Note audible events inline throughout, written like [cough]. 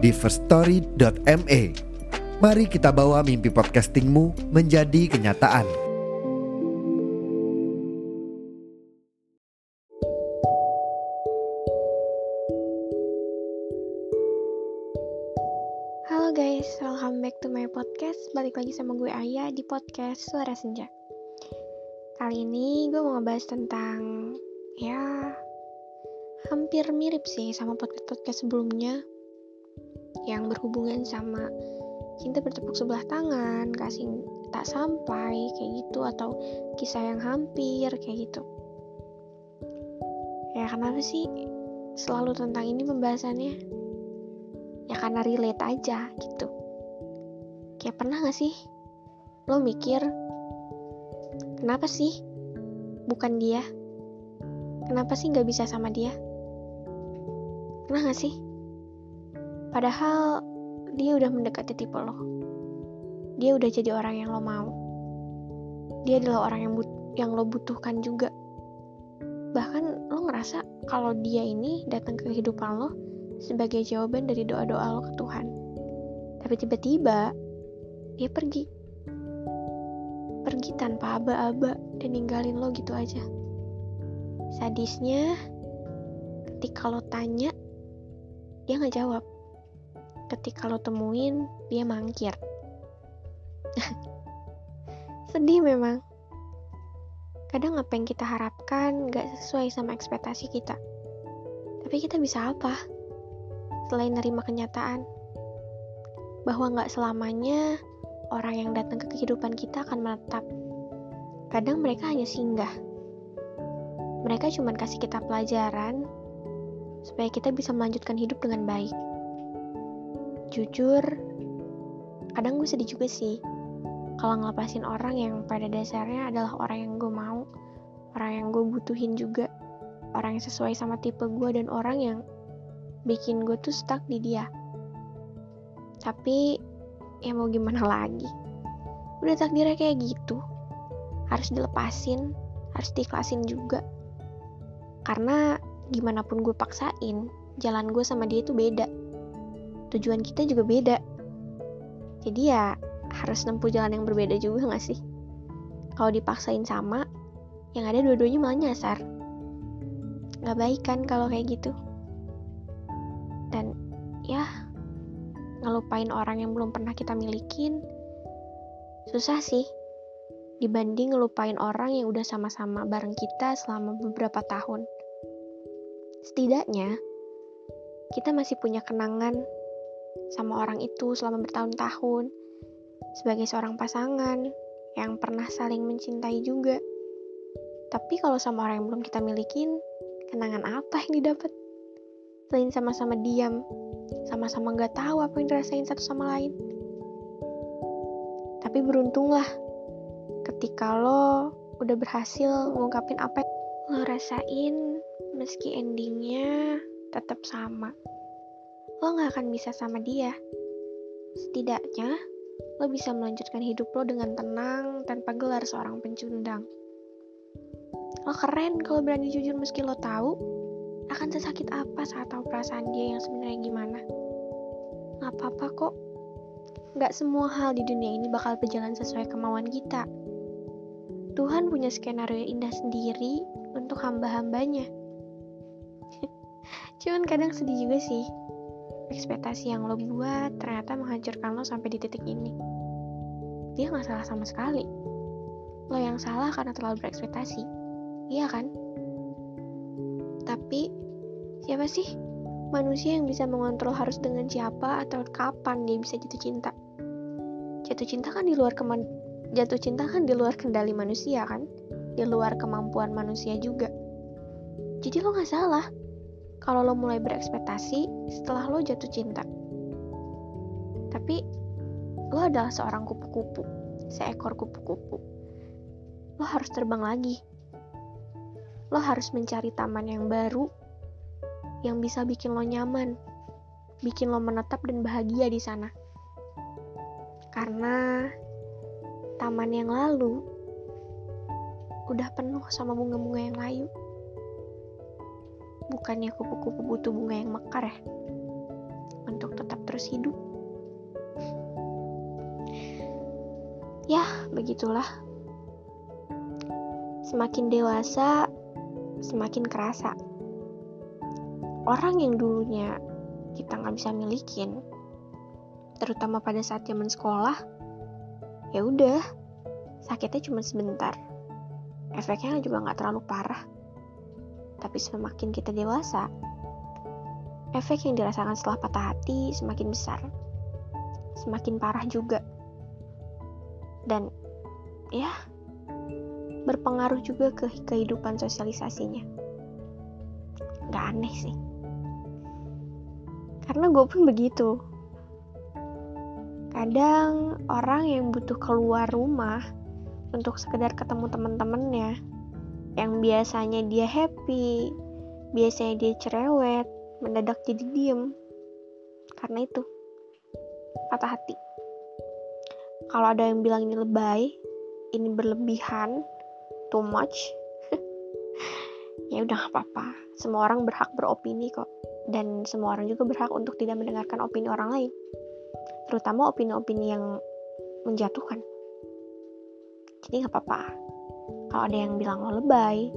di firststory.me. Mari kita bawa mimpi podcastingmu menjadi kenyataan. Halo guys, welcome back to my podcast. Balik lagi sama gue Ayah di podcast Suara Senja. Kali ini gue mau ngebahas tentang ya hampir mirip sih sama podcast-podcast sebelumnya yang berhubungan sama cinta bertepuk sebelah tangan, kasih tak sampai kayak gitu atau kisah yang hampir kayak gitu. Ya kenapa sih selalu tentang ini pembahasannya? Ya karena relate aja gitu. Kayak pernah gak sih lo mikir kenapa sih bukan dia? Kenapa sih gak bisa sama dia? Pernah gak sih? Padahal dia udah mendekati tipe lo. Dia udah jadi orang yang lo mau. Dia adalah orang yang but yang lo butuhkan juga. Bahkan lo ngerasa kalau dia ini datang ke kehidupan lo sebagai jawaban dari doa-doa lo ke Tuhan. Tapi tiba-tiba dia pergi. Pergi tanpa aba-aba dan ninggalin lo gitu aja. Sadisnya, ketika lo tanya, dia nggak jawab ketika lo temuin dia mangkir. [laughs] Sedih memang. Kadang apa yang kita harapkan gak sesuai sama ekspektasi kita. Tapi kita bisa apa selain nerima kenyataan? Bahwa gak selamanya orang yang datang ke kehidupan kita akan menetap. Kadang mereka hanya singgah. Mereka cuma kasih kita pelajaran supaya kita bisa melanjutkan hidup dengan baik jujur kadang gue sedih juga sih. Kalau ngelepasin orang yang pada dasarnya adalah orang yang gue mau orang yang gue butuhin juga orang yang sesuai sama tipe gue dan orang yang bikin gue tuh stuck di dia. Tapi ya mau gimana lagi? Udah takdirnya kayak gitu. Harus dilepasin harus diikhlasin juga. Karena gimana pun gue paksain jalan gue sama dia tuh beda tujuan kita juga beda. Jadi ya harus nempuh jalan yang berbeda juga gak sih? Kalau dipaksain sama, yang ada dua-duanya malah nyasar. Gak baik kan kalau kayak gitu. Dan ya, ngelupain orang yang belum pernah kita milikin, susah sih. Dibanding ngelupain orang yang udah sama-sama bareng kita selama beberapa tahun. Setidaknya, kita masih punya kenangan sama orang itu selama bertahun-tahun sebagai seorang pasangan yang pernah saling mencintai juga. Tapi kalau sama orang yang belum kita milikin, kenangan apa yang didapat? Selain sama-sama diam, sama-sama gak tahu apa yang dirasain satu sama lain. Tapi beruntunglah ketika lo udah berhasil ngungkapin apa yang lo rasain meski endingnya tetap sama lo gak akan bisa sama dia. Setidaknya, lo bisa melanjutkan hidup lo dengan tenang tanpa gelar seorang pencundang. Lo keren kalau berani jujur meski lo tahu akan sesakit apa saat tahu perasaan dia yang sebenarnya gimana. Gak apa-apa kok. Gak semua hal di dunia ini bakal berjalan sesuai kemauan kita. Tuhan punya skenario indah sendiri untuk hamba-hambanya. [laughs] Cuman kadang sedih juga sih ekspektasi yang lo buat ternyata menghancurkan lo sampai di titik ini. Dia nggak salah sama sekali. Lo yang salah karena terlalu berekspektasi. Iya kan? Tapi, siapa sih manusia yang bisa mengontrol harus dengan siapa atau kapan dia bisa jatuh cinta? Jatuh cinta kan di luar keman jatuh cinta kan di luar kendali manusia kan? Di luar kemampuan manusia juga. Jadi lo nggak salah kalau lo mulai berekspektasi setelah lo jatuh cinta. Tapi lo adalah seorang kupu-kupu, seekor kupu-kupu. Lo harus terbang lagi. Lo harus mencari taman yang baru yang bisa bikin lo nyaman, bikin lo menetap dan bahagia di sana. Karena taman yang lalu udah penuh sama bunga-bunga yang layu. Bukannya kupu-kupu butuh bunga yang mekar ya, untuk tetap terus hidup. Ya, begitulah. Semakin dewasa, semakin kerasa. Orang yang dulunya kita nggak bisa milikin, terutama pada saat zaman sekolah, ya udah, sakitnya cuma sebentar. Efeknya juga nggak terlalu parah. Tapi semakin kita dewasa, efek yang dirasakan setelah patah hati semakin besar, semakin parah juga. Dan ya berpengaruh juga ke kehidupan sosialisasinya. Gak aneh sih. Karena gue pun begitu. Kadang orang yang butuh keluar rumah untuk sekedar ketemu teman-temannya yang biasanya dia happy biasanya dia cerewet mendadak jadi diem. Karena itu patah hati. Kalau ada yang bilang ini lebay ini berlebihan too much [laughs] ya udah gak apa-apa. Semua orang berhak beropini kok. Dan semua orang juga berhak untuk tidak mendengarkan opini orang lain. Terutama opini-opini yang menjatuhkan. Jadi gak apa-apa kalau ada yang bilang lo lebay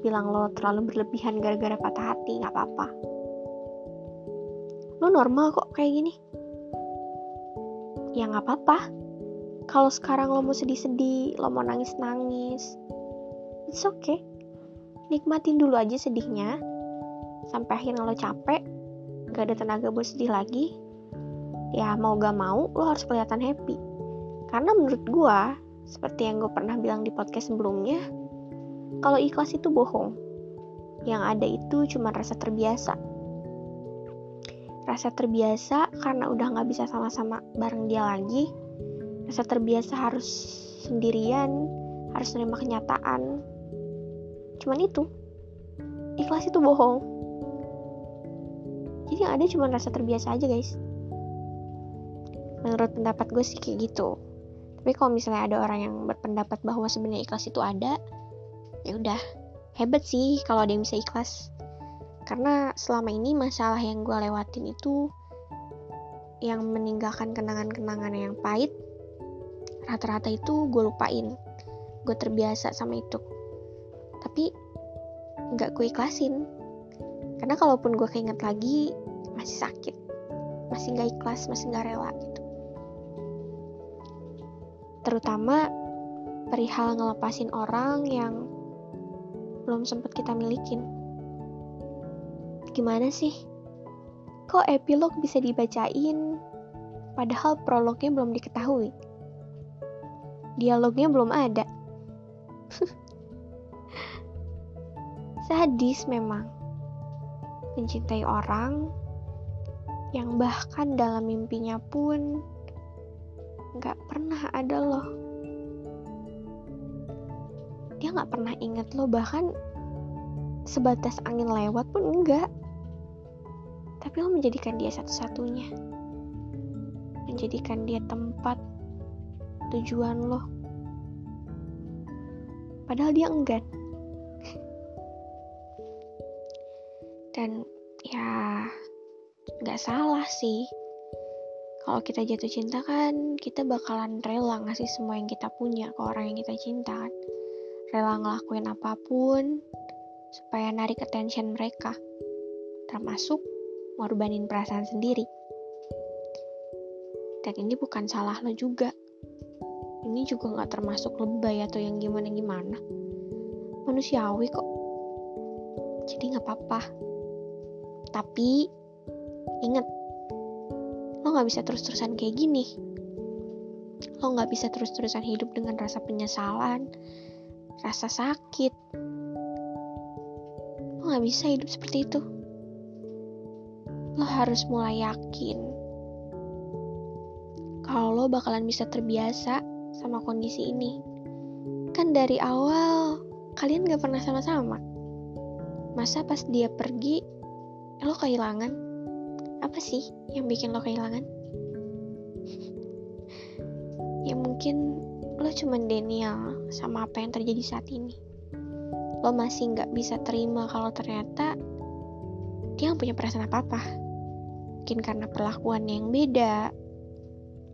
bilang lo terlalu berlebihan gara-gara patah hati gak apa-apa lo normal kok kayak gini ya gak apa-apa kalau sekarang lo mau sedih-sedih, lo mau nangis-nangis, it's okay. Nikmatin dulu aja sedihnya, sampai akhirnya lo capek, gak ada tenaga buat sedih lagi. Ya mau gak mau, lo harus kelihatan happy. Karena menurut gue, seperti yang gue pernah bilang di podcast sebelumnya, kalau ikhlas itu bohong. Yang ada itu cuma rasa terbiasa. Rasa terbiasa karena udah gak bisa sama-sama bareng dia lagi, rasa terbiasa harus sendirian harus menerima kenyataan. Cuman itu ikhlas itu bohong. Jadi yang ada cuma rasa terbiasa aja guys. Menurut pendapat gue sih kayak gitu tapi kalau misalnya ada orang yang berpendapat bahwa sebenarnya ikhlas itu ada ya udah. Hebat sih kalau ada yang bisa ikhlas. Karena selama ini masalah yang gue lewatin itu yang meninggalkan kenangan-kenangan yang pahit rata-rata itu gue lupain. Gue terbiasa sama itu. Tapi nggak gue ikhlasin. Karena kalaupun gue keinget lagi masih sakit. Masih nggak ikhlas masih nggak rela. gitu terutama perihal ngelepasin orang yang belum sempat kita milikin gimana sih kok epilog bisa dibacain padahal prolognya belum diketahui dialognya belum ada. [laughs] Sadis memang. Mencintai orang yang bahkan dalam mimpinya pun gak pernah ada Dia gak pernah inget lo bahkan sebatas angin lewat pun enggak. Tapi lo menjadikan dia satu-satunya. Menjadikan dia tempat tujuan lo. Padahal dia enggan. Dan ya nggak salah sih. Kalau kita jatuh cinta kan kita bakalan rela ngasih semua yang kita punya ke orang yang kita cinta kan. Rela ngelakuin apa pun supaya narik attention mereka. Termasuk ngorbanin perasaan sendiri. Dan ini bukan salah lo juga. Ini juga nggak termasuk lebay atau yang gimana-gimana. Manusiawi kok. Jadi nggak apa-apa. Tapi inget lo nggak bisa terus-terusan kayak gini. Lo nggak bisa terus-terusan hidup dengan rasa penyesalan rasa sakit lo nggak bisa hidup seperti itu lo harus mulai yakin kalau lo bakalan bisa terbiasa sama kondisi ini. Kan dari awal kalian gak pernah sama-sama. Masa pas dia pergi, lo kehilangan? Apa sih yang bikin lo kehilangan? [laughs] ya mungkin lo cuma denial sama apa yang terjadi saat ini. Lo masih gak bisa terima kalau ternyata dia gak punya perasaan apa-apa. Mungkin karena perlakuan yang beda,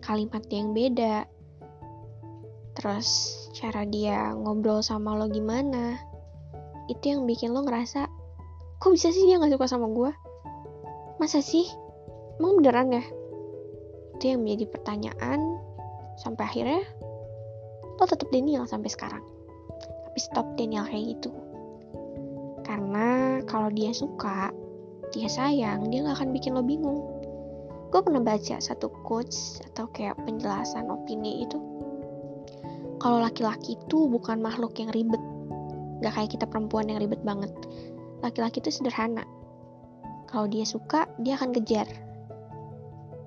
kalimat yang beda, terus cara dia ngobrol sama lo gimana, itu yang bikin lo ngerasa, kok bisa sih dia gak suka sama gue? Masa sih? Emang beneran ya? Itu yang menjadi pertanyaan, sampai akhirnya lo tetap denial sampai sekarang. Tapi stop denial kayak gitu. Karena kalau dia suka, dia sayang, dia gak akan bikin lo bingung. Gue pernah baca satu quotes atau kayak penjelasan opini itu. Kalau laki-laki itu bukan makhluk yang ribet. Gak kayak kita perempuan yang ribet banget. Laki-laki itu sederhana. Kalau dia suka dia akan kejar.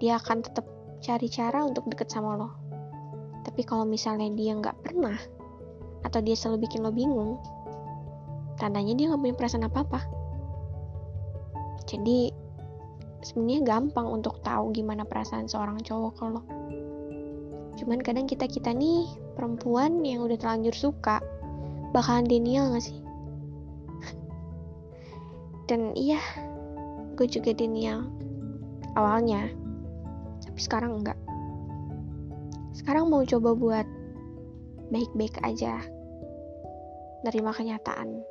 Dia akan tetap cari cara untuk deket sama lo tapi kalau misalnya dia nggak pernah atau dia selalu bikin lo bingung tandanya dia nggak punya perasaan apa-apa. Jadi sebenarnya gampang untuk tahu gimana perasaan seorang cowok kalau. Cuman kadang kita kita nih perempuan yang udah terlanjur suka bakalan denial gak sih? [laughs] Dan iya gue juga denial. Awalnya tapi sekarang enggak sekarang mau coba buat baik-baik aja nerima kenyataan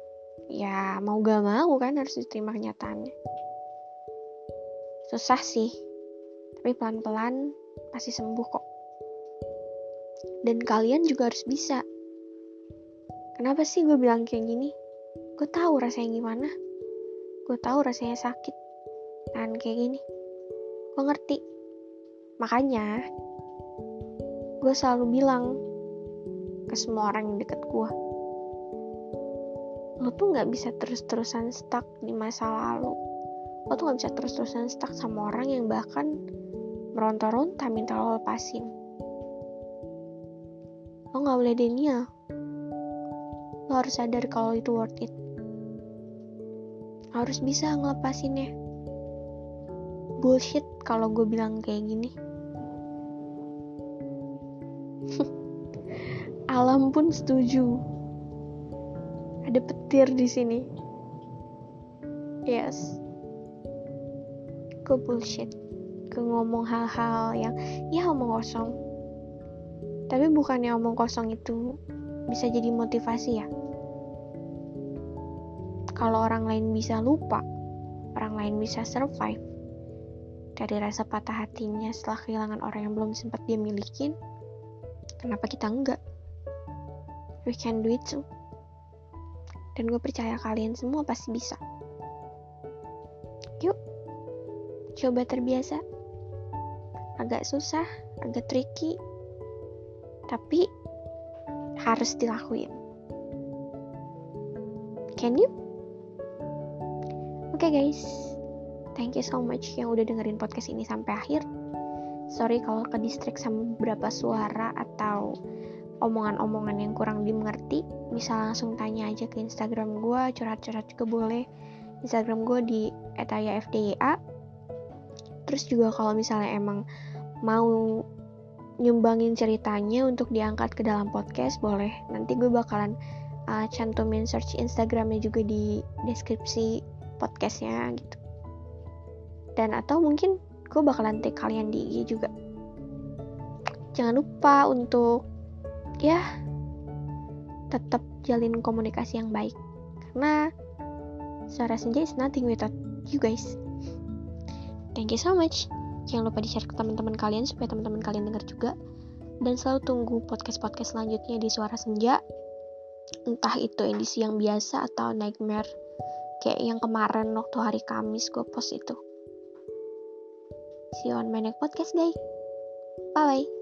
ya mau gak mau kan harus diterima kenyataannya Susah sih, tapi pelan-pelan pasti sembuh kok. Dan kalian juga harus bisa. Kenapa sih gue bilang kayak gini? Gue tahu rasanya gimana. Gue tahu rasanya sakit. Dan kayak gini. Gue ngerti. Makanya, gue selalu bilang ke semua orang yang deket gue. Lo tuh gak bisa terus-terusan stuck di masa lalu. Lo tuh gak bisa terus-terusan stuck sama orang yang bahkan meronta-ronta minta lo lepasin. Lo gak boleh denial. Lo harus sadar kalau itu worth it. Harus bisa ngelepasinnya. Bullshit kalau gue bilang kayak gini [laughs] alam pun setuju. Ada petir di sini. Yes. Ke bullshit. Ke ngomong hal-hal yang ya omong kosong. Tapi bukannya omong kosong itu bisa jadi motivasi ya? Kalau orang lain bisa lupa orang lain bisa survive. Dari rasa patah hatinya setelah kehilangan orang yang belum sempat dia milikin kenapa kita enggak we can do it too dan gue percaya kalian semua pasti bisa yuk coba terbiasa. Agak susah, agak tricky, tapi harus dilakuin. Can you? Oke okay guys, thank you so much yang udah dengerin podcast ini sampai akhir. Sorry kalau ke distrik sama beberapa suara atau omongan-omongan yang kurang dimengerti. Bisa langsung tanya aja ke Instagram gue, curhat-curhat juga boleh. Instagram gue di etayafdya terus juga kalau misalnya emang mau nyumbangin ceritanya untuk diangkat ke dalam podcast boleh nanti gue bakalan uh, cantumin search Instagramnya juga di deskripsi podcastnya gitu dan atau mungkin gue bakalan tag kalian di IG juga jangan lupa untuk ya tetap jalin komunikasi yang baik karena suara senja is nothing without you guys Thank you so much. Jangan lupa di-share ke teman-teman kalian supaya teman-teman kalian dengar juga. Dan selalu tunggu podcast-podcast selanjutnya di Suara Senja. Entah itu edisi yang biasa atau nightmare kayak yang kemarin waktu hari Kamis gue post itu. See you on my next podcast, guys. Bye-bye.